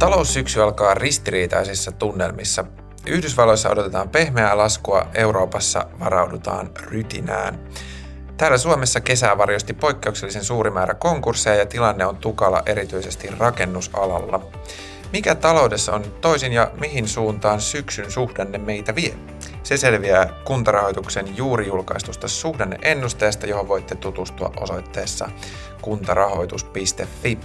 Taloussyksy alkaa ristiriitaisissa tunnelmissa. Yhdysvalloissa odotetaan pehmeää laskua, Euroopassa varaudutaan rytinään. Täällä Suomessa kesää varjosti poikkeuksellisen suuri määrä konkursseja ja tilanne on tukala erityisesti rakennusalalla. Mikä taloudessa on toisin ja mihin suuntaan syksyn suhdanne meitä vie? Se selviää kuntarahoituksen juuri julkaistusta suhdanneennusteesta, johon voitte tutustua osoitteessa kuntarahoitus.fi.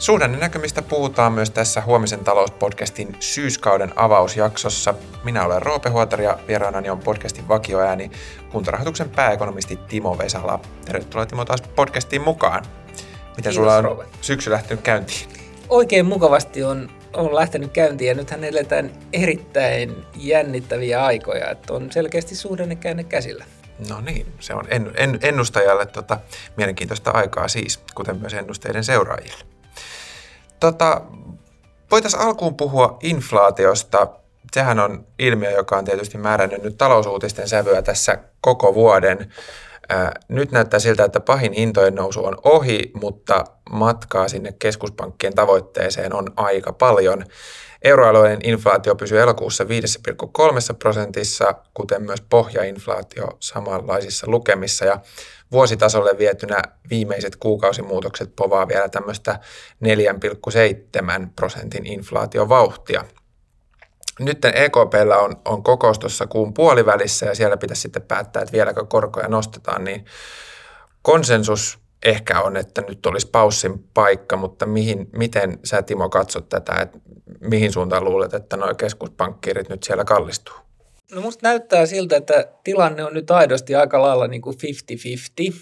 Suhdannenäkymistä puhutaan myös tässä huomisen talouspodcastin syyskauden avausjaksossa. Minä olen Roope Huotari ja vieraanani on podcastin vakioääni kuntarahoituksen pääekonomisti Timo Vesala. Tervetuloa Timo taas podcastiin mukaan. Miten Kiitos, sulla on Roope. syksy lähtenyt käyntiin? Oikein mukavasti on, on lähtenyt käyntiin ja nythän eletään erittäin jännittäviä aikoja, että on selkeästi suhdannekäänne käsillä. No niin, se on en, en, ennustajalle tota, mielenkiintoista aikaa siis, kuten myös ennusteiden seuraajille. Tota, voitaisiin alkuun puhua inflaatiosta. Sehän on ilmiö, joka on tietysti määrännyt nyt talousuutisten sävyä tässä koko vuoden. Nyt näyttää siltä, että pahin hintojen nousu on ohi, mutta matkaa sinne keskuspankkien tavoitteeseen on aika paljon. Euroalueen inflaatio pysyy elokuussa 5,3 prosentissa, kuten myös pohjainflaatio samanlaisissa lukemissa. Ja vuositasolle vietynä viimeiset kuukausimuutokset povaa vielä tämmöistä 4,7 prosentin inflaatiovauhtia. Nyt EKPllä on, on kokous tuossa kuun puolivälissä ja siellä pitäisi sitten päättää, että vieläkö korkoja nostetaan, niin konsensus ehkä on, että nyt olisi paussin paikka, mutta mihin, miten sä Timo katsot tätä, että mihin suuntaan luulet, että nuo keskuspankkiirit nyt siellä kallistuu? No musta näyttää siltä, että tilanne on nyt aidosti aika lailla niin kuin 50-50.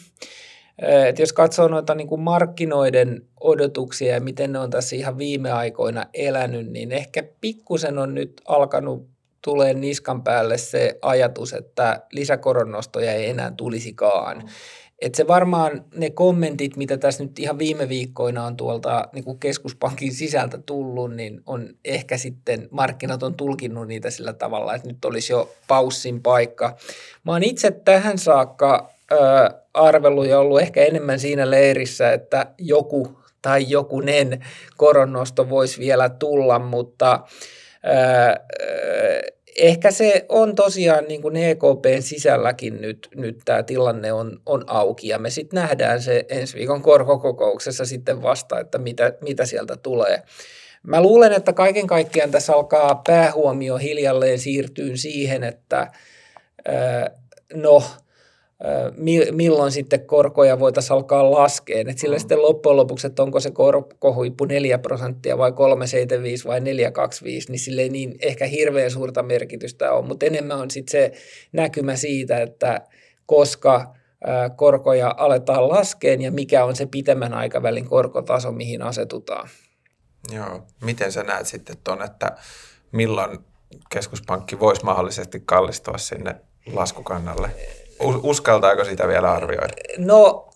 Et jos katsoo noita niin kuin markkinoiden odotuksia ja miten ne on tässä ihan viime aikoina elänyt, niin ehkä pikkusen on nyt alkanut tulee niskan päälle se ajatus, että lisäkoronnostoja ei enää tulisikaan. Et se varmaan ne kommentit, mitä tässä nyt ihan viime viikkoina on tuolta niin kuin keskuspankin sisältä tullut, niin on ehkä sitten markkinat on tulkinnut niitä sillä tavalla, että nyt olisi jo paussin paikka. Mä oon itse tähän saakka äh, arvellut ja ollut ehkä enemmän siinä leirissä, että joku tai jokunen koronnosto voisi vielä tulla, mutta ehkä se on tosiaan niin kuin EKPn sisälläkin nyt, nyt tämä tilanne on, on auki ja me sitten nähdään se ensi viikon korkokokouksessa sitten vasta, että mitä, mitä sieltä tulee. Mä luulen, että kaiken kaikkiaan tässä alkaa päähuomio hiljalleen siirtyä siihen, että no – milloin sitten korkoja voitaisiin alkaa laskea. Et sillä mm. sitten loppujen lopuksi, että onko se korkohuippu 4 prosenttia vai 3,75 vai 4,25, niin sille ei niin ehkä hirveän suurta merkitystä ole, mutta enemmän on sitten se näkymä siitä, että koska korkoja aletaan laskeen ja mikä on se pitemmän aikavälin korkotaso, mihin asetutaan. Joo, miten sä näet sitten tuon, että milloin keskuspankki voisi mahdollisesti kallistua sinne laskukannalle? Uskaltaako sitä vielä arvioida? No,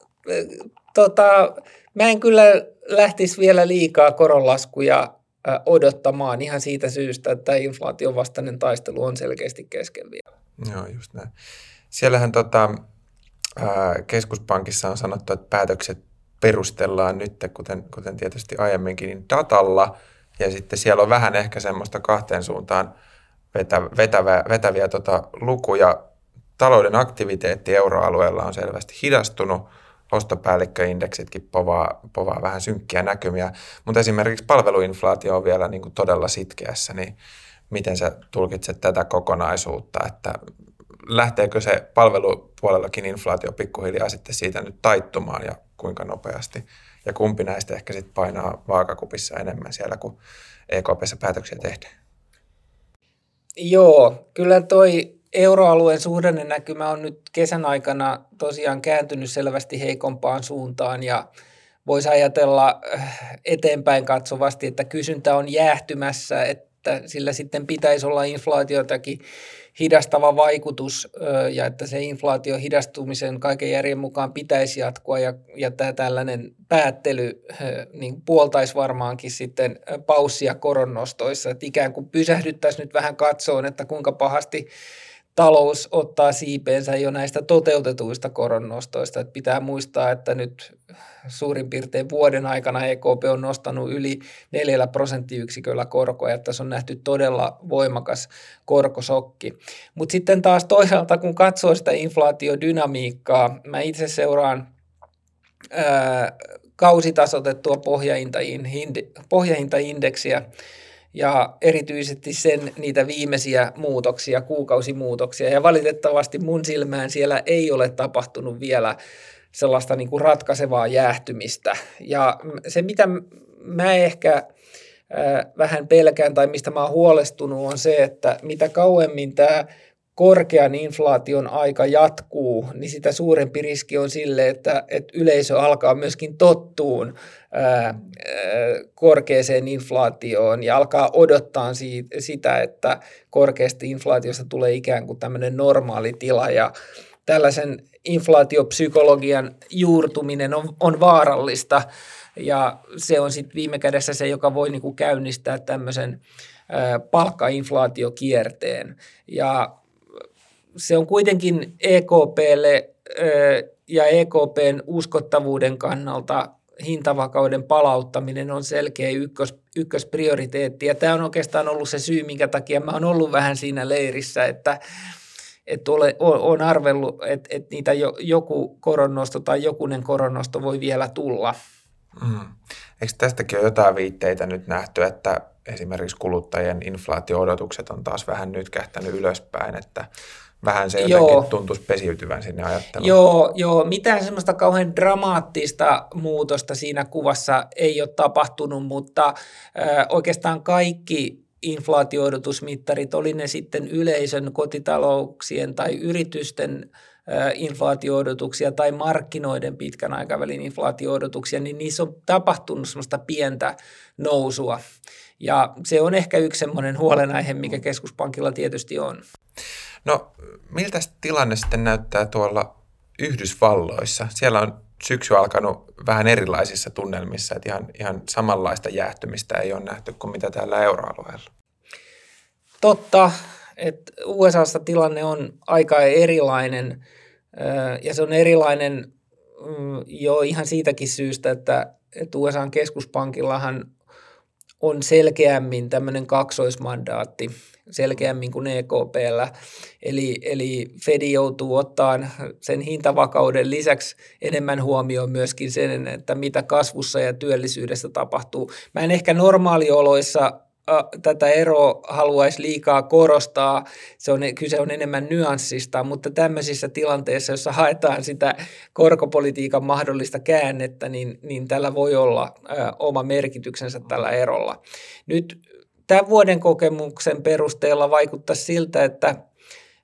tota, mä en kyllä lähtisi vielä liikaa koronlaskuja odottamaan ihan siitä syystä, että inflaation vastainen taistelu on selkeästi kesken vielä. Joo, just näin. Siellähän tota, keskuspankissa on sanottu, että päätökset perustellaan nyt, kuten, kuten tietysti aiemminkin, niin datalla, ja sitten siellä on vähän ehkä semmoista kahteen suuntaan vetä, vetäviä, vetäviä tota, lukuja talouden aktiviteetti euroalueella on selvästi hidastunut, ostopäällikköindeksitkin povaa, povaa vähän synkkiä näkymiä, mutta esimerkiksi palveluinflaatio on vielä niin kuin todella sitkeässä, niin miten sä tulkitset tätä kokonaisuutta, että lähteekö se palvelupuolellakin inflaatio pikkuhiljaa sitten siitä nyt taittumaan ja kuinka nopeasti, ja kumpi näistä ehkä sitten painaa vaakakupissa enemmän siellä, kun EKPssä päätöksiä tehdään? Joo, kyllä toi euroalueen suhdannenäkymä on nyt kesän aikana tosiaan kääntynyt selvästi heikompaan suuntaan ja voisi ajatella äh, eteenpäin katsovasti, että kysyntä on jäähtymässä, että sillä sitten pitäisi olla inflaatiotakin hidastava vaikutus ja että se inflaatio hidastumisen kaiken järjen mukaan pitäisi jatkua ja, ja tämä tällainen päättely niin puoltaisi varmaankin sitten paussia koronnostoissa, että ikään kuin pysähdyttäisiin nyt vähän katsoon, että kuinka pahasti talous ottaa siipeensä jo näistä toteutetuista koronnostoista. Että pitää muistaa, että nyt suurin piirtein vuoden aikana EKP on nostanut yli neljällä prosenttiyksiköllä korkoja, että tässä on nähty todella voimakas korkosokki. Mutta sitten taas toisaalta, kun katsoo sitä inflaatiodynamiikkaa, mä itse seuraan ää, kausitasotettua pohjahintaindeksiä, ja erityisesti sen niitä viimeisiä muutoksia, kuukausimuutoksia. Ja valitettavasti mun silmään siellä ei ole tapahtunut vielä sellaista niin kuin ratkaisevaa jäähtymistä. Ja se, mitä mä ehkä vähän pelkään tai mistä mä oon huolestunut, on se, että mitä kauemmin tämä korkean inflaation aika jatkuu, niin sitä suurempi riski on sille, että, että yleisö alkaa myöskin tottuun ää, korkeaseen inflaatioon ja alkaa odottaa siitä, sitä, että korkeasta inflaatiosta tulee ikään kuin tämmöinen normaali tila. Ja tällaisen inflaatiopsykologian juurtuminen on, on vaarallista ja se on sitten viime kädessä se, joka voi niinku käynnistää tämmöisen palkkainflaatiokierteen. Ja se on kuitenkin EKPlle ja EKPn uskottavuuden kannalta hintavakauden palauttaminen on selkeä ykkös, ykkösprioriteetti. Ja tämä on oikeastaan ollut se syy, minkä takia mä oon ollut vähän siinä leirissä, että, että ole, on arvellut, että, että niitä jo, joku koronnosto tai jokunen koronnosto voi vielä tulla. Mm. Eikö tästäkin ole jotain viitteitä nyt nähty, että esimerkiksi kuluttajien inflaatio-odotukset on taas vähän nyt kähtänyt ylöspäin, että vähän se jotenkin joo. tuntuisi pesiytyvän sinne ajatteluun. Joo, joo, mitään semmoista kauhean dramaattista muutosta siinä kuvassa ei ole tapahtunut, mutta äh, oikeastaan kaikki inflaatioodotusmittarit, oli ne sitten yleisön, kotitalouksien tai yritysten inflaatioodotuksia tai markkinoiden pitkän aikavälin inflaatioodotuksia, niin niissä on tapahtunut semmoista pientä nousua. Ja se on ehkä yksi semmoinen huolenaihe, mikä keskuspankilla tietysti on. No, miltä tilanne sitten näyttää tuolla Yhdysvalloissa? Siellä on syksy alkanut vähän erilaisissa tunnelmissa, että ihan, ihan samanlaista jäähtymistä ei ole nähty kuin mitä täällä euroalueella. Totta, että USAssa tilanne on aika erilainen ja se on erilainen mm, jo ihan siitäkin syystä, että, että USAn keskuspankillahan on selkeämmin tämmöinen kaksoismandaatti, selkeämmin kuin EKPllä. Eli, eli Fedi joutuu ottaa sen hintavakauden lisäksi enemmän huomioon myöskin sen, että mitä kasvussa ja työllisyydessä tapahtuu. Mä en ehkä normaalioloissa tätä eroa haluaisi liikaa korostaa, se on, kyse on enemmän nyanssista, mutta tämmöisissä tilanteissa, jossa haetaan sitä korkopolitiikan mahdollista käännettä, niin, niin tällä voi olla ä, oma merkityksensä tällä erolla. Nyt tämän vuoden kokemuksen perusteella vaikuttaa siltä, että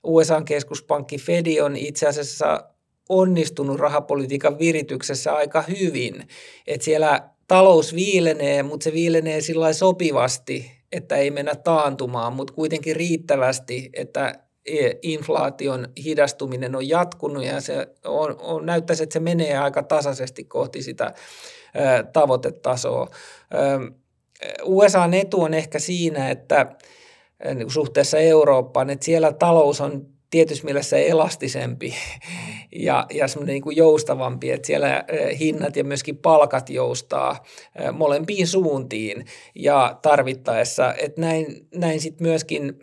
USA-keskuspankki Fedi on itse asiassa onnistunut rahapolitiikan virityksessä aika hyvin. Että siellä talous viilenee, mutta se viilenee sillä sopivasti, että ei mennä taantumaan, mutta kuitenkin riittävästi, että e, inflaation hidastuminen on jatkunut ja se on, on, näyttäisi, että se menee aika tasaisesti kohti sitä ä, tavoitetasoa. Ä, USAn etu on ehkä siinä, että suhteessa Eurooppaan, että siellä talous on tietyssä mielessä elastisempi ja, ja semmoinen niin joustavampi, että siellä hinnat ja myöskin palkat joustaa molempiin suuntiin ja tarvittaessa, että näin, näin sitten myöskin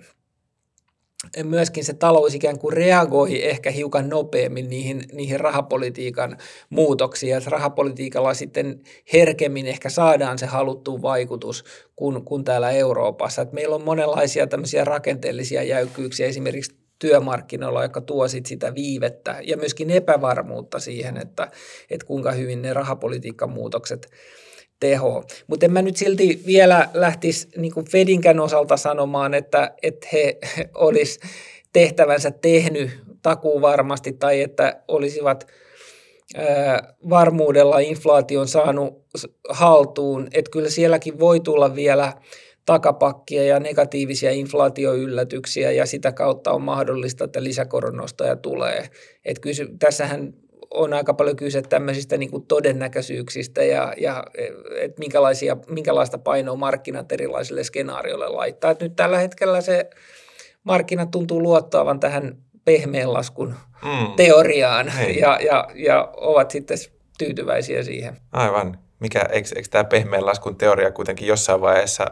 myöskin se talous ikään kuin reagoi ehkä hiukan nopeammin niihin, niihin rahapolitiikan muutoksiin, että rahapolitiikalla sitten herkemmin ehkä saadaan se haluttu vaikutus kuin, kuin täällä Euroopassa. Että meillä on monenlaisia tämmöisiä rakenteellisia jäykkyyksiä, esimerkiksi työmarkkinoilla, joka tuo sit sitä viivettä ja myöskin epävarmuutta siihen, että, että kuinka hyvin ne rahapolitiikan muutokset teho. Mutta en mä nyt silti vielä lähtisi niin Fedinkän osalta sanomaan, että, että he olisi tehtävänsä tehnyt takuu varmasti tai että olisivat varmuudella inflaation saanut haltuun. Että kyllä sielläkin voi tulla vielä takapakkia ja negatiivisia inflaatioyllätyksiä ja sitä kautta on mahdollista, että lisäkoronnostoja tulee. Et kysy, tässähän on aika paljon kyse tämmöisistä niin kuin todennäköisyyksistä ja, ja että minkälaisia, minkälaista painoa markkinat erilaisille skenaarioille laittaa. Et nyt tällä hetkellä se markkinat tuntuu luottaavan tähän pehmeän laskun mm. teoriaan ja, ja, ja ovat sitten tyytyväisiä siihen. Aivan. Mikä, eikö, eikö tämä pehmeän laskun teoria kuitenkin jossain vaiheessa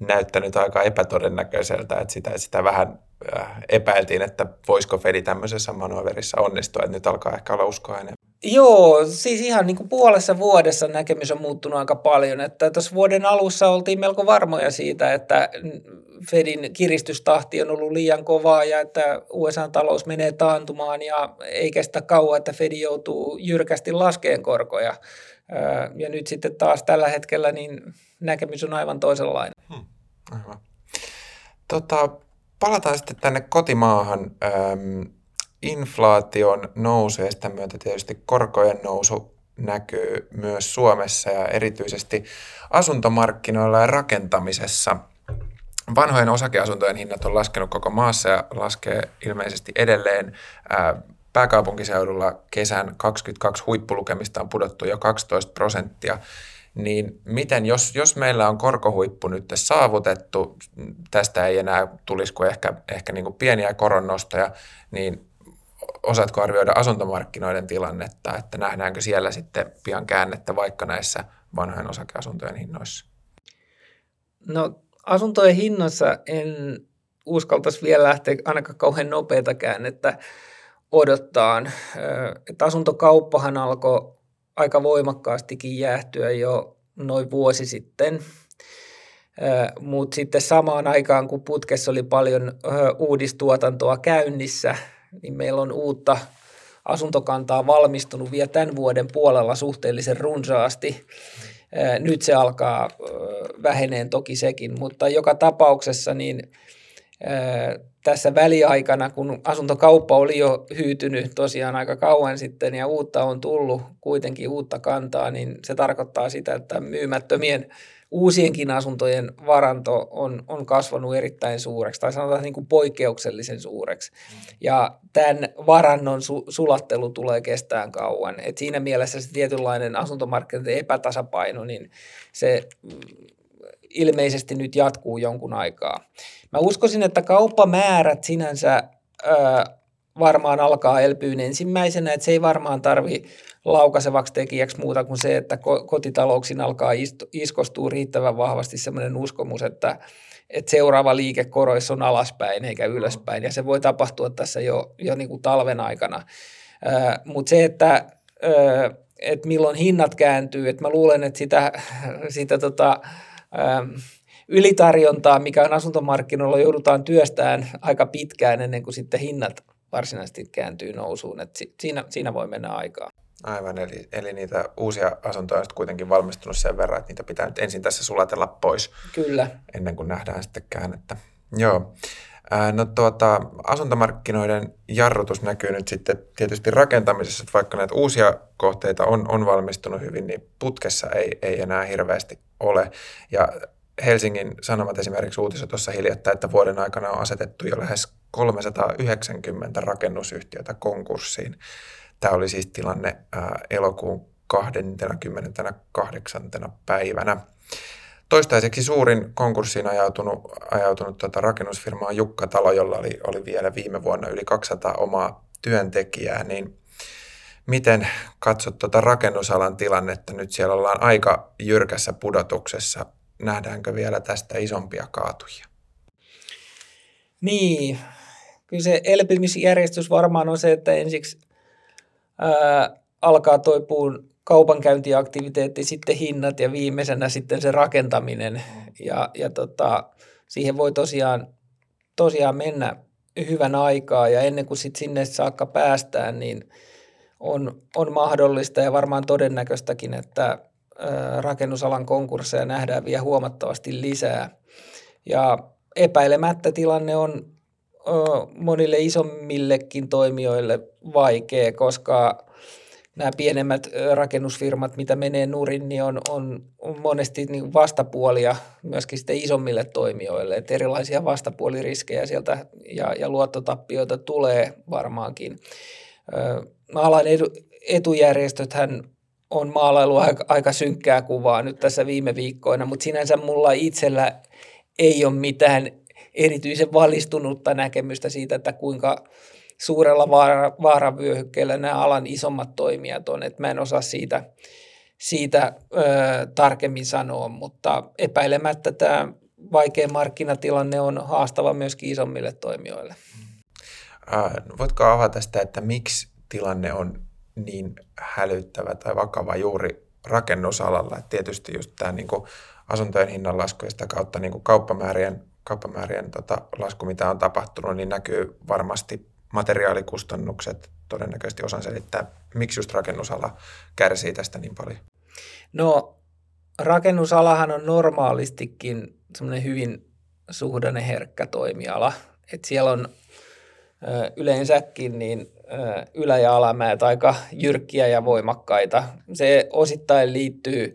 näyttänyt aika epätodennäköiseltä, että sitä, sitä vähän äh, epäiltiin, että voisiko Fedi tämmöisessä manöverissa onnistua, että nyt alkaa ehkä olla uskoa enemmän. Joo, siis ihan niin kuin puolessa vuodessa näkemys on muuttunut aika paljon. Että tuossa vuoden alussa oltiin melko varmoja siitä, että Fedin kiristystahti on ollut liian kovaa ja että USA-talous menee taantumaan ja ei kestä kauan, että Fedi joutuu jyrkästi laskeen korkoja. Ja nyt sitten taas tällä hetkellä niin näkemys on aivan toisenlainen. Hmm, aivan. Tota, palataan sitten tänne kotimaahan. Ähm, inflaation nousu ja sitä myötä tietysti korkojen nousu näkyy myös Suomessa ja erityisesti asuntomarkkinoilla ja rakentamisessa. Vanhojen osakeasuntojen hinnat on laskenut koko maassa ja laskee ilmeisesti edelleen. Pääkaupunkiseudulla kesän 22 huippulukemista on pudottu jo 12 prosenttia. Niin miten, jos, jos meillä on korkohuippu nyt saavutettu, tästä ei enää tulisi kuin ehkä, ehkä niin kuin pieniä koronnostoja, niin osaatko arvioida asuntomarkkinoiden tilannetta, että nähdäänkö siellä sitten pian käännettä vaikka näissä vanhojen osakeasuntojen hinnoissa? No asuntojen hinnoissa en uskaltaisi vielä lähteä ainakaan kauhean nopeata käännettä odottaa. Että asuntokauppahan alkoi aika voimakkaastikin jäähtyä jo noin vuosi sitten. Mutta sitten samaan aikaan, kun putkessa oli paljon uudistuotantoa käynnissä, niin meillä on uutta asuntokantaa valmistunut vielä tämän vuoden puolella suhteellisen runsaasti. Nyt se alkaa väheneen toki sekin, mutta joka tapauksessa niin tässä väliaikana, kun asuntokauppa oli jo hyytynyt tosiaan aika kauan sitten ja uutta on tullut kuitenkin uutta kantaa, niin se tarkoittaa sitä, että myymättömien uusienkin asuntojen varanto on, on kasvanut erittäin suureksi, tai sanotaan niin kuin poikkeuksellisen suureksi. Ja tämän varannon su, sulattelu tulee kestään kauan. Et siinä mielessä se tietynlainen asuntomarkkinoiden epätasapaino, niin se ilmeisesti nyt jatkuu jonkun aikaa. Mä uskoisin, että kauppamäärät sinänsä ö, varmaan alkaa elpyyn ensimmäisenä, että se ei varmaan tarvi laukaisevaksi tekijäksi muuta kuin se, että kotitalouksiin alkaa iskostua riittävän vahvasti sellainen uskomus, että, että seuraava liike koroissa on alaspäin eikä ylöspäin, ja se voi tapahtua tässä jo, jo niin kuin talven aikana. Mutta se, että, että milloin hinnat kääntyy, että mä luulen, että sitä, sitä tota, ylitarjontaa, mikä on asuntomarkkinoilla, joudutaan työstään aika pitkään ennen kuin sitten hinnat varsinaisesti kääntyy nousuun. Et siinä, siinä voi mennä aikaa. Aivan, eli, eli niitä uusia asuntoja on kuitenkin valmistunut sen verran, että niitä pitää nyt ensin tässä sulatella pois. Kyllä. Ennen kuin nähdään sitten käännettä. Joo. No tuota, asuntomarkkinoiden jarrutus näkyy nyt sitten tietysti rakentamisessa, että vaikka näitä uusia kohteita on, on valmistunut hyvin, niin putkessa ei, ei enää hirveästi ole. Ja Helsingin Sanomat esimerkiksi uutisoi tuossa hiljattain, että vuoden aikana on asetettu jo lähes 390 rakennusyhtiötä konkurssiin. Tämä oli siis tilanne elokuun 28. päivänä. Toistaiseksi suurin konkurssiin ajautunut, ajautunut tota rakennusfirma on Jukka Talo, jolla oli, oli vielä viime vuonna yli 200 omaa työntekijää, niin miten katsot tuota rakennusalan tilannetta? Nyt siellä ollaan aika jyrkässä pudotuksessa. Nähdäänkö vielä tästä isompia kaatuja? Niin, kyllä se elpymisjärjestys varmaan on se, että ensiksi ää, alkaa toipua kaupankäyntiaktiviteetti, sitten hinnat ja viimeisenä sitten se rakentaminen. Ja, ja tota, siihen voi tosiaan, tosiaan mennä hyvän aikaa ja ennen kuin sit sinne saakka päästään, niin on, on mahdollista ja varmaan todennäköistäkin, että rakennusalan konkursseja nähdään vielä huomattavasti lisää. Ja epäilemättä tilanne on monille isommillekin toimijoille vaikea, koska nämä pienemmät rakennusfirmat, mitä menee nurin, niin on, on, on monesti niin vastapuolia myöskin sitten isommille toimijoille. Että erilaisia vastapuoliriskejä sieltä ja, ja luottotappioita tulee varmaankin. Alan edu, etujärjestöthän on maalailu aika, aika synkkää kuvaa nyt tässä viime viikkoina, mutta sinänsä mulla itsellä ei ole mitään erityisen valistunutta näkemystä siitä, että kuinka suurella vaara, vaaravyöhykkeellä nämä alan isommat toimijat on. Että mä en osaa siitä, siitä ö, tarkemmin sanoa, mutta epäilemättä tämä vaikea markkinatilanne on haastava myöskin isommille toimijoille. Voitko avata sitä, että miksi tilanne on niin hälyttävä tai vakava juuri rakennusalalla? Et tietysti just tämä niin asuntojen hinnan lasku ja sitä kautta niin kauppamäärien, kauppamäärien tota, lasku, mitä on tapahtunut, niin näkyy varmasti materiaalikustannukset todennäköisesti osan selittää, miksi just rakennusala kärsii tästä niin paljon. No rakennusalahan on normaalistikin semmoinen hyvin suhdanneherkkä toimiala. Et siellä on yleensäkin niin ylä- ja alamäet aika jyrkkiä ja voimakkaita. Se osittain liittyy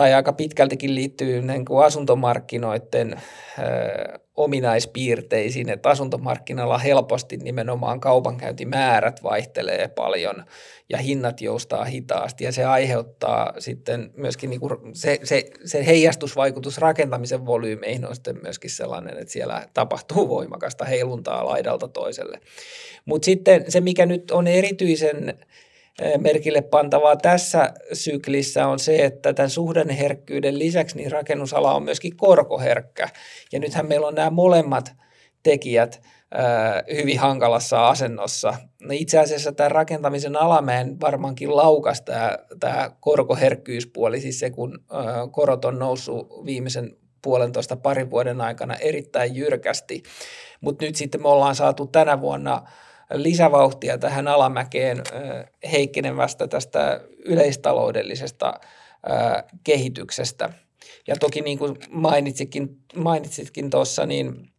tai aika pitkältikin liittyy niin kuin asuntomarkkinoiden ö, ominaispiirteisiin, että asuntomarkkinalla helposti nimenomaan kaupankäyntimäärät vaihtelee paljon ja hinnat joustaa hitaasti ja se aiheuttaa sitten myöskin niin kuin se, se, se heijastusvaikutus rakentamisen volyymeihin on sitten myöskin sellainen, että siellä tapahtuu voimakasta heiluntaa laidalta toiselle. Mutta sitten se, mikä nyt on erityisen merkille pantavaa tässä syklissä on se, että tämän suhdanneherkkyyden lisäksi niin rakennusala on myöskin korkoherkkä. Ja nythän meillä on nämä molemmat tekijät hyvin hankalassa asennossa. No itse asiassa tämä rakentamisen alamäen varmaankin laukas tämä, tämä korkoherkkyyspuoli, siis se kun korot on noussut viimeisen puolentoista parin vuoden aikana erittäin jyrkästi. Mutta nyt sitten me ollaan saatu tänä vuonna – lisävauhtia tähän alamäkeen heikkenevästä tästä yleistaloudellisesta kehityksestä. Ja toki niin kuin mainitsitkin, mainitsitkin tuossa, niin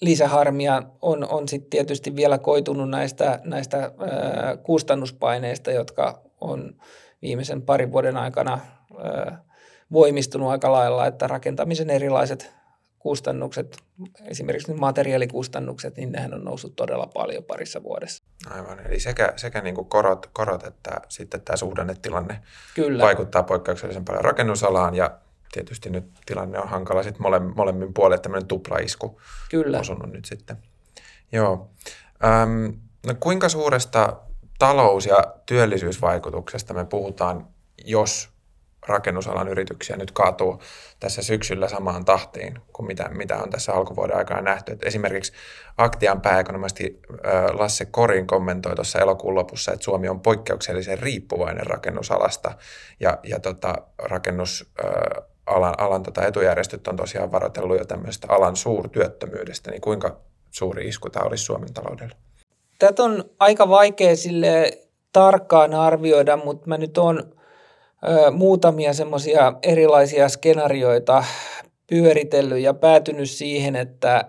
lisäharmia on, on sitten tietysti vielä koitunut näistä, näistä kustannuspaineista, jotka on viimeisen parin vuoden aikana voimistunut aika lailla, että rakentamisen erilaiset kustannukset, esimerkiksi materiaalikustannukset, niin nehän on noussut todella paljon parissa vuodessa. Aivan, eli sekä, sekä niin kuin korot, korot että sitten tämä suhdannetilanne Kyllä. vaikuttaa poikkeuksellisen paljon rakennusalaan ja tietysti nyt tilanne on hankala sitten mole, molemmin puolin, tämmöinen tuplaisku Kyllä. osunut nyt sitten. Joo. Öm, no kuinka suuresta talous- ja työllisyysvaikutuksesta me puhutaan, jos rakennusalan yrityksiä nyt kaatuu tässä syksyllä samaan tahtiin kuin mitä, mitä on tässä alkuvuoden aikana nähty. Et esimerkiksi Aktian pääekonomisti Lasse Korin kommentoi tuossa elokuun lopussa, että Suomi on poikkeuksellisen riippuvainen rakennusalasta ja, ja tota, rakennusalan alan tota etujärjestöt on tosiaan varoitellut jo tämmöistä alan suurtyöttömyydestä, niin kuinka suuri isku tämä olisi Suomen taloudelle? Tätä on aika vaikea sille tarkkaan arvioida, mutta mä nyt on muutamia semmoisia erilaisia skenaarioita pyöritellyt ja päätynyt siihen, että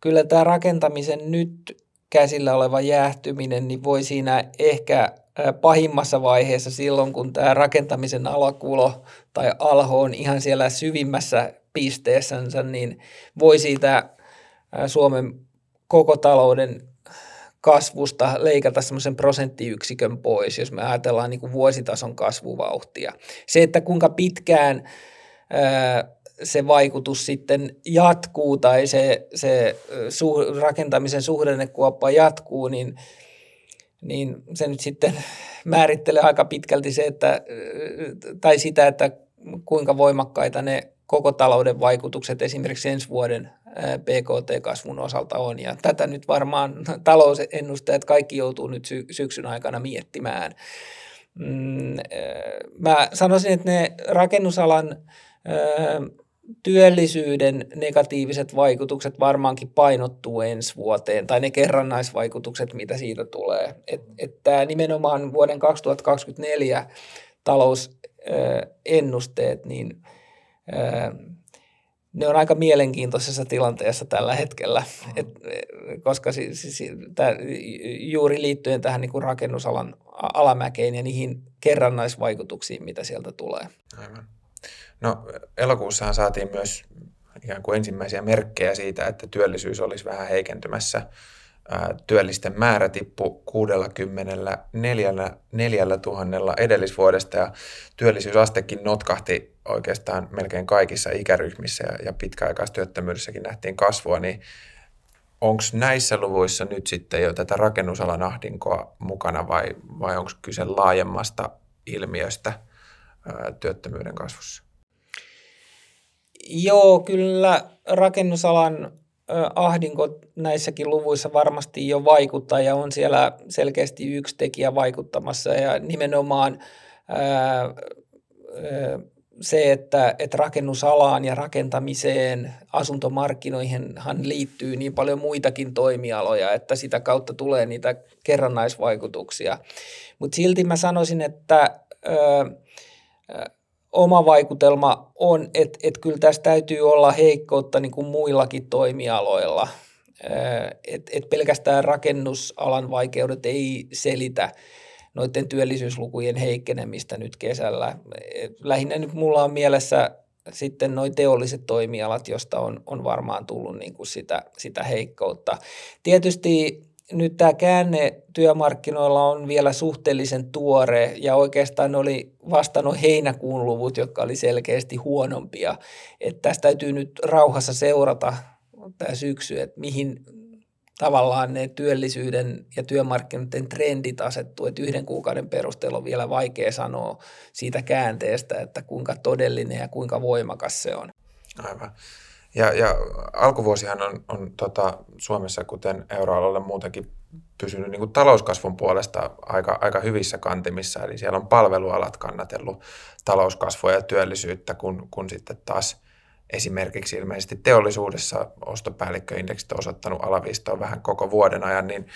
kyllä tämä rakentamisen nyt käsillä oleva jäähtyminen niin voi siinä ehkä pahimmassa vaiheessa silloin, kun tämä rakentamisen alakulo tai alho on ihan siellä syvimmässä pisteessänsä, niin voi siitä Suomen koko talouden kasvusta leikata semmoisen prosenttiyksikön pois, jos me ajatellaan niin kuin vuositason kasvuvauhtia. Se, että kuinka pitkään se vaikutus sitten jatkuu tai se, se rakentamisen suhdannekuoppa jatkuu, niin, niin se nyt sitten määrittelee aika pitkälti se, että, tai sitä, että kuinka voimakkaita ne koko talouden vaikutukset esimerkiksi ensi vuoden PKT-kasvun osalta on. Ja tätä nyt varmaan talousennustajat kaikki joutuu nyt sy- syksyn aikana miettimään. Mm, mä sanoisin, että ne rakennusalan työllisyyden negatiiviset vaikutukset varmaankin painottuu ensi vuoteen, tai ne kerrannaisvaikutukset, mitä siitä tulee. Että et nimenomaan vuoden 2024 talousennusteet, niin ne on aika mielenkiintoisessa tilanteessa tällä hetkellä, mm. et, koska si, si, si, tää, juuri liittyen tähän niin kuin rakennusalan alamäkeen ja niihin kerrannaisvaikutuksiin, mitä sieltä tulee. Aivan. No elokuussahan saatiin myös ikään kuin ensimmäisiä merkkejä siitä, että työllisyys olisi vähän heikentymässä työllisten määrä tippui 64 000 edellisvuodesta ja työllisyysastekin notkahti oikeastaan melkein kaikissa ikäryhmissä ja, pitkäaikaistyöttömyydessäkin nähtiin kasvua, niin onko näissä luvuissa nyt sitten jo tätä rakennusalan ahdinkoa mukana vai, vai onko kyse laajemmasta ilmiöstä työttömyyden kasvussa? Joo, kyllä rakennusalan ahdinko näissäkin luvuissa varmasti jo vaikuttaa ja on siellä selkeästi yksi tekijä vaikuttamassa ja nimenomaan ää, ää, se, että, että rakennusalaan ja rakentamiseen, asuntomarkkinoihinhan liittyy niin paljon muitakin toimialoja, että sitä kautta tulee niitä kerrannaisvaikutuksia. Mutta silti mä sanoisin, että ö, oma vaikutelma on, että, että kyllä tässä täytyy olla heikkoutta niin kuin muillakin toimialoilla. Että et pelkästään rakennusalan vaikeudet ei selitä noiden työllisyyslukujen heikkenemistä nyt kesällä. Lähinnä nyt mulla on mielessä sitten noin teolliset toimialat, josta on, on varmaan tullut niin kuin sitä, sitä heikkoutta. Tietysti nyt tämä käänne työmarkkinoilla on vielä suhteellisen tuore ja oikeastaan oli vastannut heinäkuun luvut, jotka oli selkeästi huonompia. Että tästä täytyy nyt rauhassa seurata tämä syksy, että mihin tavallaan ne työllisyyden ja työmarkkinoiden trendit asettuu, että yhden kuukauden perusteella on vielä vaikea sanoa siitä käänteestä, että kuinka todellinen ja kuinka voimakas se on. Aivan. Ja, ja alkuvuosihan on, on tota, Suomessa, kuten euroalueella muutenkin, pysynyt niin kuin talouskasvun puolesta aika, aika hyvissä kantimissa. Eli siellä on palvelualat kannatellut talouskasvua ja työllisyyttä, kun, kun sitten taas esimerkiksi ilmeisesti teollisuudessa ostopäällikköindeksit on osoittanut alaviistoa vähän koko vuoden ajan, niin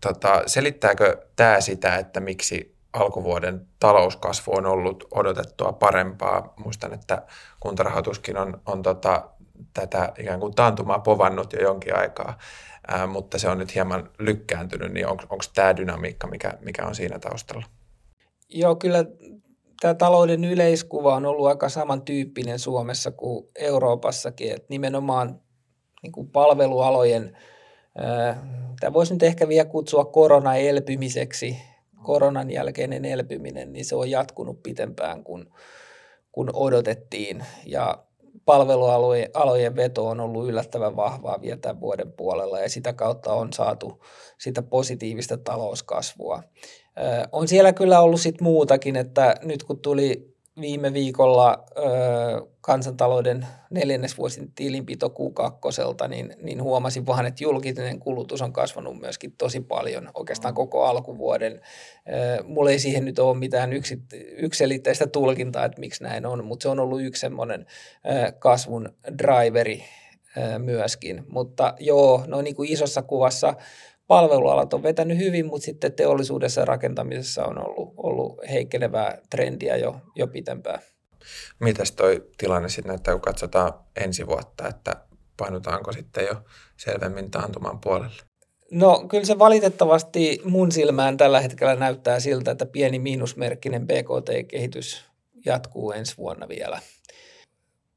tota, selittääkö tämä sitä, että miksi alkuvuoden talouskasvu on ollut odotettua parempaa? Muistan, että kuntarahoituskin on, on tota, tätä ikään kuin taantumaa povannut jo jonkin aikaa, ää, mutta se on nyt hieman lykkääntynyt, niin onko tämä dynamiikka, mikä, mikä on siinä taustalla? Joo, kyllä tämä talouden yleiskuva on ollut aika samantyyppinen Suomessa kuin Euroopassakin, että nimenomaan niin kuin palvelualojen, tämä voisi nyt ehkä vielä kutsua koronaelpymiseksi, koronan jälkeinen elpyminen, niin se on jatkunut pitempään kuin, kuin odotettiin ja palvelualojen veto on ollut yllättävän vahvaa vielä tämän vuoden puolella ja sitä kautta on saatu sitä positiivista talouskasvua. On siellä kyllä ollut sit muutakin, että nyt kun tuli viime viikolla ö, kansantalouden neljännesvuosin tilinpito Q2, niin, niin huomasin vaan, että julkinen kulutus on kasvanut myöskin tosi paljon oikeastaan koko alkuvuoden. Ö, mulla ei siihen nyt ole mitään yksi, yksilitteistä tulkintaa, että miksi näin on, mutta se on ollut yksi semmoinen ö, kasvun driveri ö, myöskin. Mutta joo, no niin kuin isossa kuvassa palvelualat on vetänyt hyvin, mutta sitten teollisuudessa ja rakentamisessa on ollut, ollut heikkenevää trendiä jo, jo pitempään. Mitäs toi tilanne sitten näyttää, kun katsotaan ensi vuotta, että painutaanko sitten jo selvemmin taantuman puolelle? No kyllä se valitettavasti mun silmään tällä hetkellä näyttää siltä, että pieni miinusmerkkinen BKT-kehitys jatkuu ensi vuonna vielä.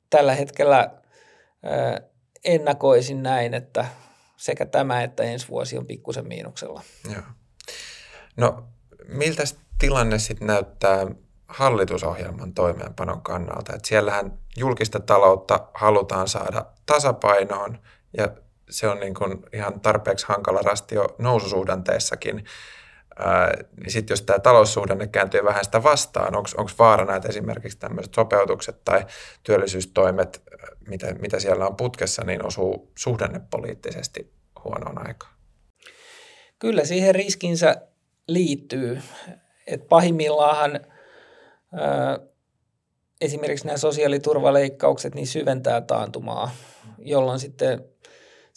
Tällä hetkellä ennakoisin näin, että sekä tämä että ensi vuosi on pikkusen miinuksella. Joo. No miltä tilanne sitten näyttää hallitusohjelman toimeenpanon kannalta? Et siellähän julkista taloutta halutaan saada tasapainoon ja se on niin kuin ihan tarpeeksi hankala rasti jo noususuhdanteessakin. Niin sitten jos tämä taloussuhdanne kääntyy vähän sitä vastaan, onko vaarana, että esimerkiksi tämmöiset sopeutukset tai työllisyystoimet mitä, mitä siellä on putkessa, niin osuu suhdannepoliittisesti huonoon aikaan? Kyllä siihen riskinsä liittyy. Et pahimmillaan ää, esimerkiksi nämä sosiaaliturvaleikkaukset niin syventää taantumaa, jolloin sitten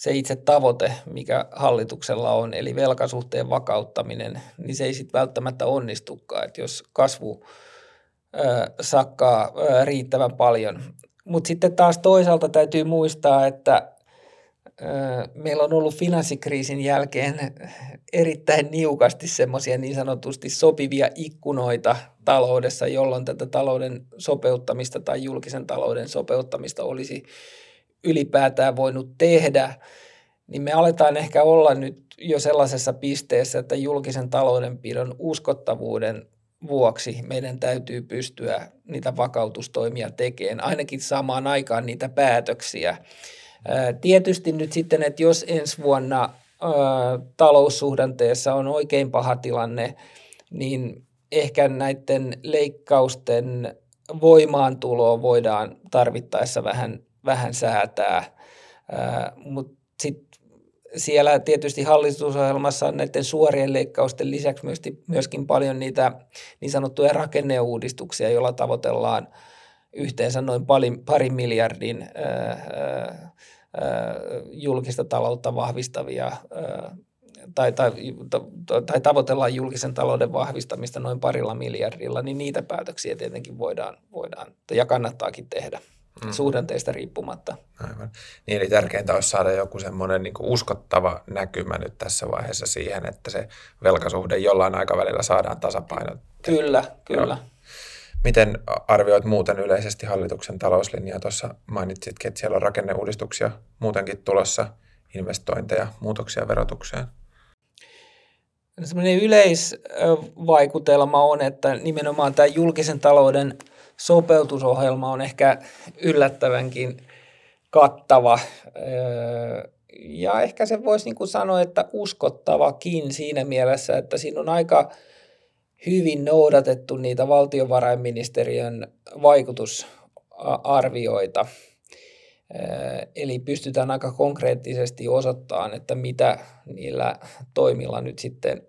se itse tavoite, mikä hallituksella on, eli velkasuhteen vakauttaminen, niin se ei sitten välttämättä onnistukaan, että jos kasvu ää, sakkaa ää, riittävän paljon. Mutta sitten taas toisaalta täytyy muistaa, että meillä on ollut finanssikriisin jälkeen erittäin niukasti semmoisia niin sanotusti sopivia ikkunoita taloudessa, jolloin tätä talouden sopeuttamista tai julkisen talouden sopeuttamista olisi ylipäätään voinut tehdä. niin me aletaan ehkä olla nyt jo sellaisessa pisteessä, että julkisen taloudenpidon uskottavuuden vuoksi meidän täytyy pystyä niitä vakautustoimia tekemään, ainakin samaan aikaan niitä päätöksiä. Tietysti nyt sitten, että jos ensi vuonna taloussuhdanteessa on oikein paha tilanne, niin ehkä näiden leikkausten voimaantuloa voidaan tarvittaessa vähän, vähän säätää, mutta sitten siellä tietysti hallitusohjelmassa on näiden suorien leikkausten lisäksi myöskin paljon niitä niin sanottuja rakenneuudistuksia, joilla tavoitellaan yhteensä noin pari, pari miljardin ää, julkista taloutta vahvistavia tai, tai, tai tavoitellaan julkisen talouden vahvistamista noin parilla miljardilla, niin niitä päätöksiä tietenkin voidaan, voidaan ja kannattaakin tehdä mm. suhdanteista riippumatta. Aivan. Niin, eli tärkeintä olisi saada joku semmoinen niin uskottava näkymä nyt tässä vaiheessa siihen, että se velkasuhde jollain aikavälillä saadaan tasapaino. Kyllä, kyllä. Joo. Miten arvioit muuten yleisesti hallituksen talouslinjaa? Tuossa mainitsitkin, että siellä on rakenneuudistuksia muutenkin tulossa, investointeja, muutoksia verotukseen. Sellainen yleisvaikutelma on, että nimenomaan tämä julkisen talouden sopeutusohjelma on ehkä yllättävänkin kattava. Ja ehkä se voisi niin sanoa, että uskottavakin siinä mielessä, että siinä on aika hyvin noudatettu niitä valtiovarainministeriön vaikutusarvioita. Eli pystytään aika konkreettisesti osoittamaan, että mitä niillä toimilla nyt sitten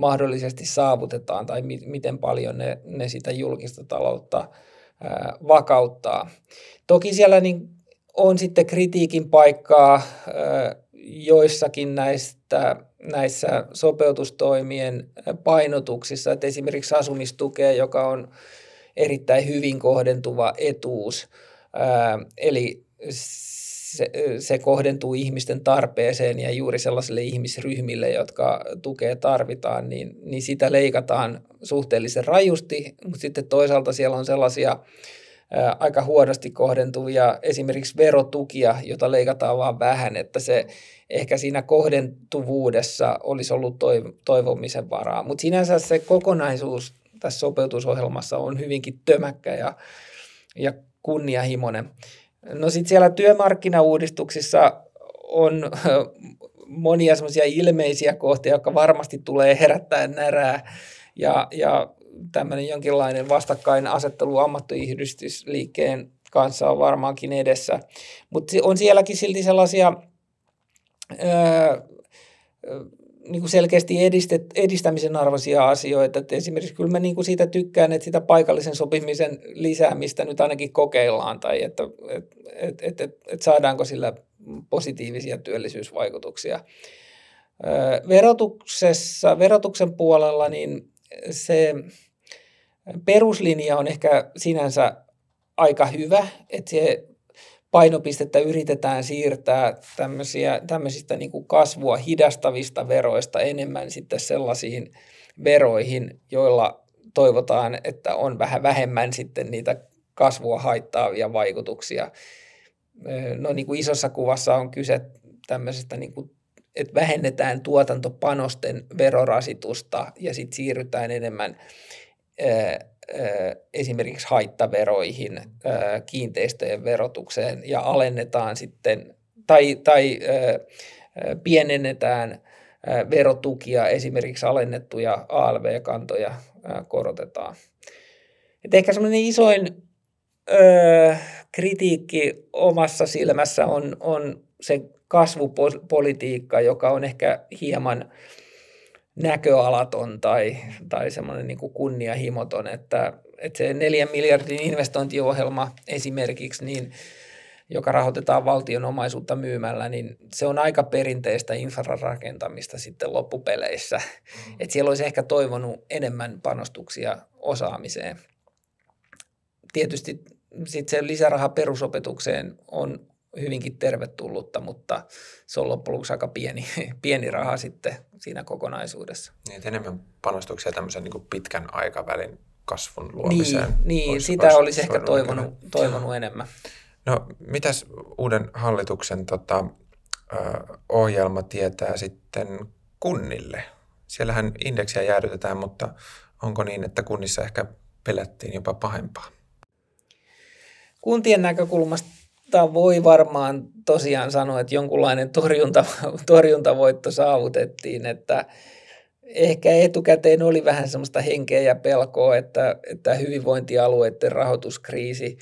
mahdollisesti saavutetaan tai mi- miten paljon ne, ne sitä julkista taloutta ää, vakauttaa. Toki siellä niin on sitten kritiikin paikkaa ää, joissakin näistä näissä sopeutustoimien painotuksissa, että esimerkiksi asumistukea, joka on erittäin hyvin kohdentuva etuus, ää, eli se, se kohdentuu ihmisten tarpeeseen ja juuri sellaisille ihmisryhmille, jotka tukea tarvitaan, niin, niin sitä leikataan suhteellisen rajusti, mutta sitten toisaalta siellä on sellaisia ää, aika huonosti kohdentuvia esimerkiksi verotukia, jota leikataan vaan vähän, että se ehkä siinä kohdentuvuudessa olisi ollut toivomisen varaa. Mutta sinänsä se kokonaisuus tässä sopeutusohjelmassa on hyvinkin tömäkkä ja, ja kunnianhimoinen. No sitten siellä työmarkkinauudistuksissa on monia semmoisia ilmeisiä kohtia, jotka varmasti tulee herättää närää ja, ja tämmöinen jonkinlainen vastakkainasettelu ammattiyhdistysliikkeen kanssa on varmaankin edessä. Mutta on sielläkin silti sellaisia öö, niin kuin selkeästi edistet, edistämisen arvoisia asioita. Että esimerkiksi kyllä mä niin kuin siitä tykkään, että sitä paikallisen sopimisen lisäämistä nyt ainakin kokeillaan tai että et, et, et, et, et saadaanko sillä positiivisia työllisyysvaikutuksia. Verotuksessa, verotuksen puolella niin se peruslinja on ehkä sinänsä aika hyvä, että se painopistettä yritetään siirtää tämmöisiä, tämmöisistä niin kuin kasvua hidastavista veroista enemmän sitten sellaisiin veroihin, joilla toivotaan, että on vähän vähemmän sitten niitä kasvua haittaavia vaikutuksia. No niin kuin isossa kuvassa on kyse tämmöisestä, niin kuin, että vähennetään tuotantopanosten verorasitusta ja sitten siirrytään enemmän esimerkiksi haittaveroihin, kiinteistöjen verotukseen ja alennetaan sitten tai, tai pienennetään verotukia, esimerkiksi alennettuja ALV-kantoja korotetaan. Et ehkä semmoinen isoin ö, kritiikki omassa silmässä on, on se kasvupolitiikka, joka on ehkä hieman näköalaton tai, tai semmoinen niin kuin kunnianhimoton, että, että se neljän miljardin investointiohjelma esimerkiksi, niin, joka rahoitetaan valtion omaisuutta myymällä, niin se on aika perinteistä infrarakentamista sitten loppupeleissä. Mm. Että siellä olisi ehkä toivonut enemmän panostuksia osaamiseen. Tietysti sitten se lisäraha perusopetukseen on hyvinkin tervetullutta, mutta se on loppujen lopuksi aika pieni, pieni raha sitten siinä kokonaisuudessa. Niin, enemmän panostuksia tämmöisen niin pitkän aikavälin kasvun luomiseen. Niin, niin olisi, sitä olisi, olisi ehkä toivonut, toivonut enemmän. No, mitäs uuden hallituksen tota, ohjelma tietää sitten kunnille? Siellähän indeksiä jäädytetään, mutta onko niin, että kunnissa ehkä pelättiin jopa pahempaa? Kuntien näkökulmasta voi varmaan tosiaan sanoa, että jonkunlainen torjunta, torjuntavoitto saavutettiin, että ehkä etukäteen oli vähän semmoista henkeä ja pelkoa, että, että hyvinvointialueiden rahoituskriisi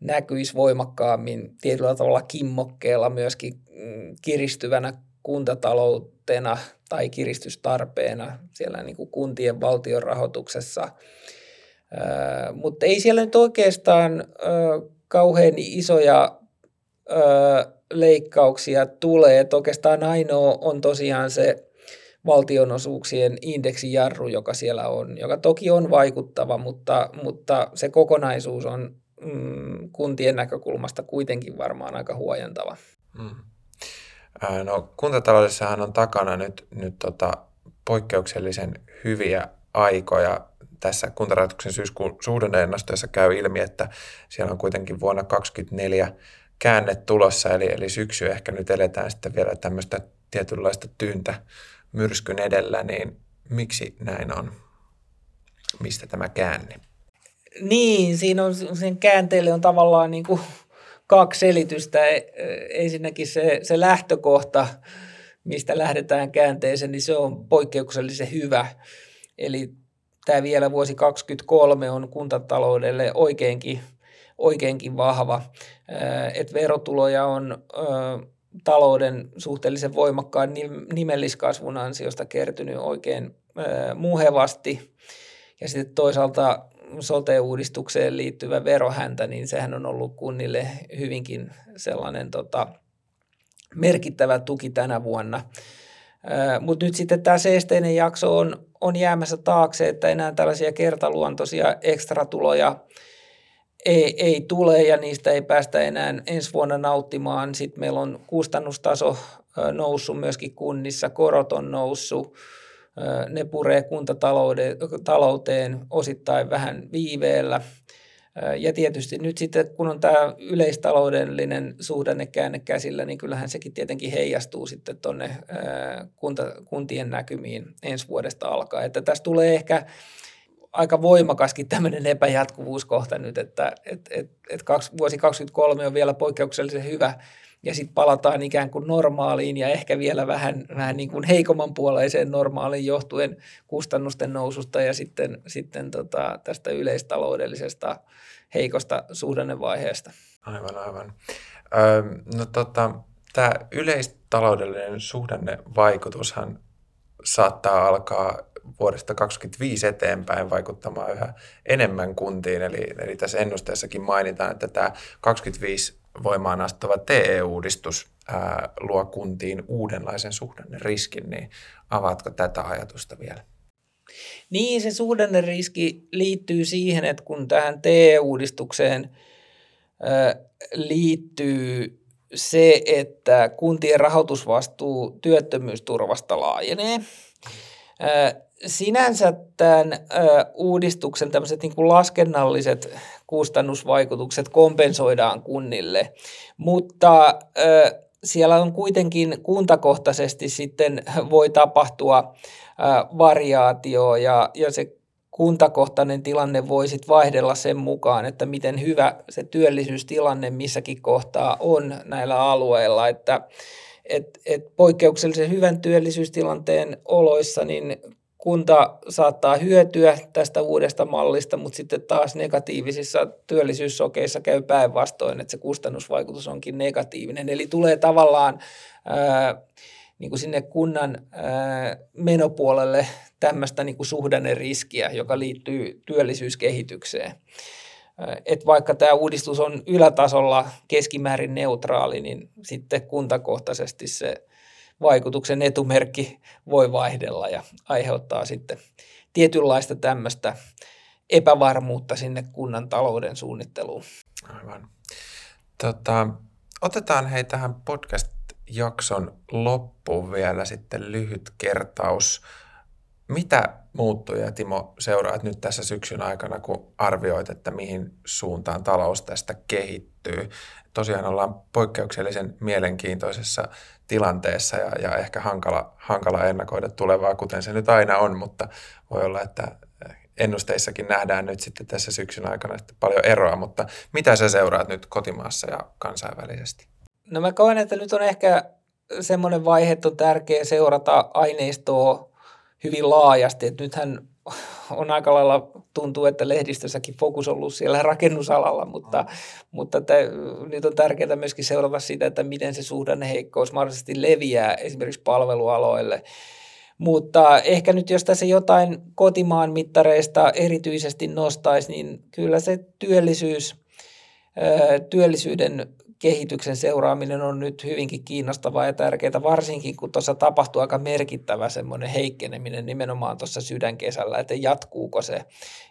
näkyisi voimakkaammin tietyllä tavalla kimmokkeella myöskin mm, kiristyvänä kuntataloutena tai kiristystarpeena siellä niin kuin kuntien valtion rahoituksessa. Mutta ei siellä nyt oikeastaan kauhean isoja leikkauksia tule. Että oikeastaan ainoa on tosiaan se valtionosuuksien indeksijarru, joka siellä on, joka toki on vaikuttava, mutta, mutta se kokonaisuus on mm, kuntien näkökulmasta kuitenkin varmaan aika huojentava. Mm. No, kuntataloudessahan on takana nyt, nyt tota, poikkeuksellisen hyviä aikoja. Tässä kuntarahoituksen syyskuun suhdanneennastoissa käy ilmi, että siellä on kuitenkin vuonna 2024 käänne tulossa, eli, eli syksy ehkä nyt eletään sitten vielä tämmöistä tietynlaista tyyntä myrskyn edellä, niin miksi näin on? Mistä tämä käänne? Niin, siinä on, sen käänteelle on tavallaan niin kuin kaksi selitystä. E, ensinnäkin se, se lähtökohta, mistä lähdetään käänteeseen, niin se on poikkeuksellisen hyvä. Eli tämä vielä vuosi 2023 on kuntataloudelle oikeinkin, oikeinkin vahva. Että verotuloja on talouden suhteellisen voimakkaan nimelliskasvun ansiosta kertynyt oikein muhevasti. Ja sitten toisaalta sote-uudistukseen liittyvä verohäntä, niin sehän on ollut kunnille hyvinkin sellainen tota, merkittävä tuki tänä vuonna. Mutta nyt sitten tämä seesteinen jakso on, on jäämässä taakse, että enää tällaisia kertaluontoisia ekstratuloja ei, ei tule ja niistä ei päästä enää ensi vuonna nauttimaan. Sitten meillä on kustannustaso noussut myöskin kunnissa, korot on noussut, ne puree kuntatalouteen osittain vähän viiveellä. Ja tietysti nyt sitten, kun on tämä yleistaloudellinen suhdannekäänne käsillä, niin kyllähän sekin tietenkin heijastuu sitten tuonne kuntien näkymiin ensi vuodesta alkaen. Että tässä tulee ehkä aika voimakaskin tämmöinen epäjatkuvuuskohta nyt, että et, et, et kaksi, vuosi 2023 on vielä poikkeuksellisen hyvä ja sitten palataan ikään kuin normaaliin ja ehkä vielä vähän, vähän niin kuin heikomman puoleiseen normaaliin johtuen kustannusten noususta ja sitten, sitten tota, tästä yleistaloudellisesta heikosta suhdannevaiheesta. Aivan, aivan. Öö, no tota, tämä yleistaloudellinen suhdannevaikutushan saattaa alkaa vuodesta 2025 eteenpäin vaikuttamaan yhä enemmän kuntiin. Eli, eli tässä ennusteessakin mainitaan, että tämä 25 voimaan astuva TE-uudistus ää, luo kuntiin uudenlaisen riskin, niin avaatko tätä ajatusta vielä? Niin, se riski liittyy siihen, että kun tähän TE-uudistukseen ää, liittyy se, että kuntien rahoitusvastuu työttömyysturvasta laajenee, sinänsä tämän uudistuksen tämmöiset niin kuin laskennalliset kustannusvaikutukset kompensoidaan kunnille, mutta siellä on kuitenkin kuntakohtaisesti sitten voi tapahtua variaatio ja, ja se kuntakohtainen tilanne voi sitten vaihdella sen mukaan, että miten hyvä se työllisyystilanne missäkin kohtaa on näillä alueilla, että et, et poikkeuksellisen hyvän työllisyystilanteen oloissa niin kunta saattaa hyötyä tästä uudesta mallista, mutta sitten taas negatiivisissa työllisyyssokeissa käy päinvastoin, että se kustannusvaikutus onkin negatiivinen. Eli tulee tavallaan ää, niin kuin sinne kunnan ää, menopuolelle tämmöistä niin kuin suhdanneriskiä, joka liittyy työllisyyskehitykseen. Et vaikka tämä uudistus on ylätasolla keskimäärin neutraali, niin sitten kuntakohtaisesti se vaikutuksen etumerkki voi vaihdella ja aiheuttaa sitten tietynlaista tämmöistä epävarmuutta sinne kunnan talouden suunnitteluun. Aivan. Tota, otetaan hei tähän podcast-jakson loppuun vielä sitten lyhyt kertaus. Mitä muuttuja, Timo, seuraat nyt tässä syksyn aikana, kun arvioit, että mihin suuntaan talous tästä kehittyy? Tosiaan ollaan poikkeuksellisen mielenkiintoisessa tilanteessa ja, ja ehkä hankala, hankala ennakoida tulevaa, kuten se nyt aina on, mutta voi olla, että ennusteissakin nähdään nyt sitten tässä syksyn aikana sitten paljon eroa, mutta mitä sä seuraat nyt kotimaassa ja kansainvälisesti? No mä koen, että nyt on ehkä semmoinen vaihe, että on tärkeää seurata aineistoa hyvin laajasti. Että nythän on aika lailla, tuntuu, että lehdistössäkin fokus on ollut siellä rakennusalalla, mutta, mm. mutta että, nyt on tärkeää myöskin seurata sitä, että miten se suhdanneheikkous mahdollisesti leviää esimerkiksi palvelualoille. Mutta ehkä nyt jos tässä jotain kotimaan mittareista erityisesti nostaisi, niin kyllä se työllisyys, työllisyyden kehityksen seuraaminen on nyt hyvinkin kiinnostavaa ja tärkeää, varsinkin kun tuossa tapahtuu aika merkittävä semmoinen heikkeneminen nimenomaan tuossa sydänkesällä, että jatkuuko se.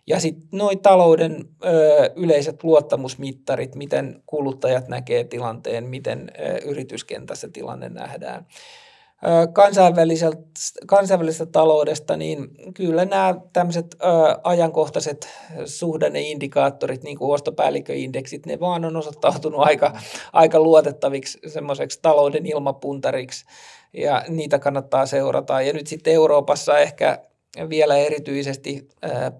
Ja sitten noin talouden ö, yleiset luottamusmittarit, miten kuluttajat näkee tilanteen, miten ö, yrityskentässä tilanne nähdään kansainvälisestä taloudesta, niin kyllä nämä tämmöiset ajankohtaiset suhdanneindikaattorit, niin kuin ostopäällikköindeksit, ne vaan on osoittautunut aika, aika luotettaviksi semmoiseksi talouden ilmapuntariksi ja niitä kannattaa seurata. Ja nyt sitten Euroopassa ehkä vielä erityisesti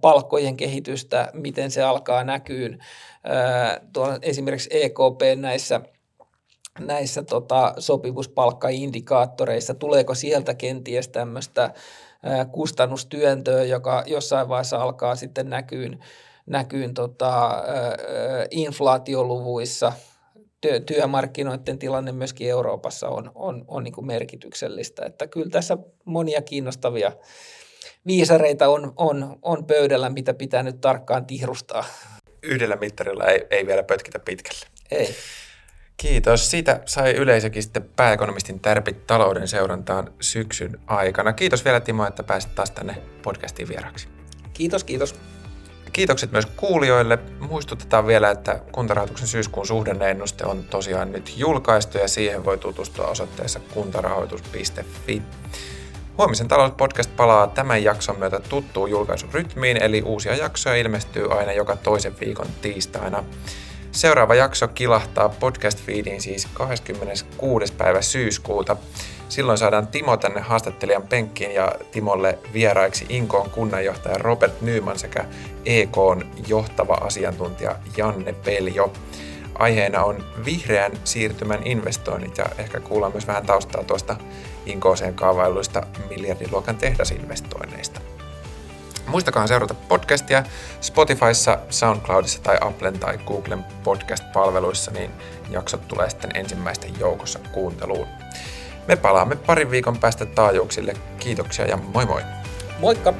palkkojen kehitystä, miten se alkaa näkyyn. Tuolla esimerkiksi EKP näissä – näissä tota, sopivuuspalkkaindikaattoreissa, tuleeko sieltä kenties tämmöistä kustannustyöntöä, joka jossain vaiheessa alkaa sitten näkyyn, näkyyn tota, inflaatioluvuissa. Työ, työmarkkinoiden tilanne myöskin Euroopassa on, on, on niin kuin merkityksellistä. Että kyllä tässä monia kiinnostavia viisareita on, on, on pöydällä, mitä pitää nyt tarkkaan tihrustaa. Yhdellä mittarilla ei, ei vielä pötkitä pitkälle. Ei. Kiitos. Siitä sai yleisökin sitten pääekonomistin tärpit talouden seurantaan syksyn aikana. Kiitos vielä Timo, että pääsit taas tänne podcastiin vieraksi. Kiitos, kiitos. Kiitokset myös kuulijoille. Muistutetaan vielä, että kuntarahoituksen syyskuun suhdanneennuste on tosiaan nyt julkaistu ja siihen voi tutustua osoitteessa kuntarahoitus.fi. Huomisen talouspodcast palaa tämän jakson myötä tuttuun julkaisurytmiin, eli uusia jaksoja ilmestyy aina joka toisen viikon tiistaina. Seuraava jakso kilahtaa podcast-feediin siis 26. päivä syyskuuta. Silloin saadaan Timo tänne haastattelijan penkkiin ja Timolle vieraiksi Inkoon kunnanjohtaja Robert Nyman sekä EKn johtava asiantuntija Janne Peljo. Aiheena on vihreän siirtymän investoinnit ja ehkä kuullaan myös vähän taustaa tuosta Inkooseen kaavailuista miljardiluokan tehdasinvestoinneista. Muistakaa seurata podcastia Spotifyssa, SoundCloudissa tai Applen tai Googlen podcast-palveluissa, niin jaksot tulee sitten ensimmäisten joukossa kuunteluun. Me palaamme parin viikon päästä taajuuksille. Kiitoksia ja moi moi! Moikka!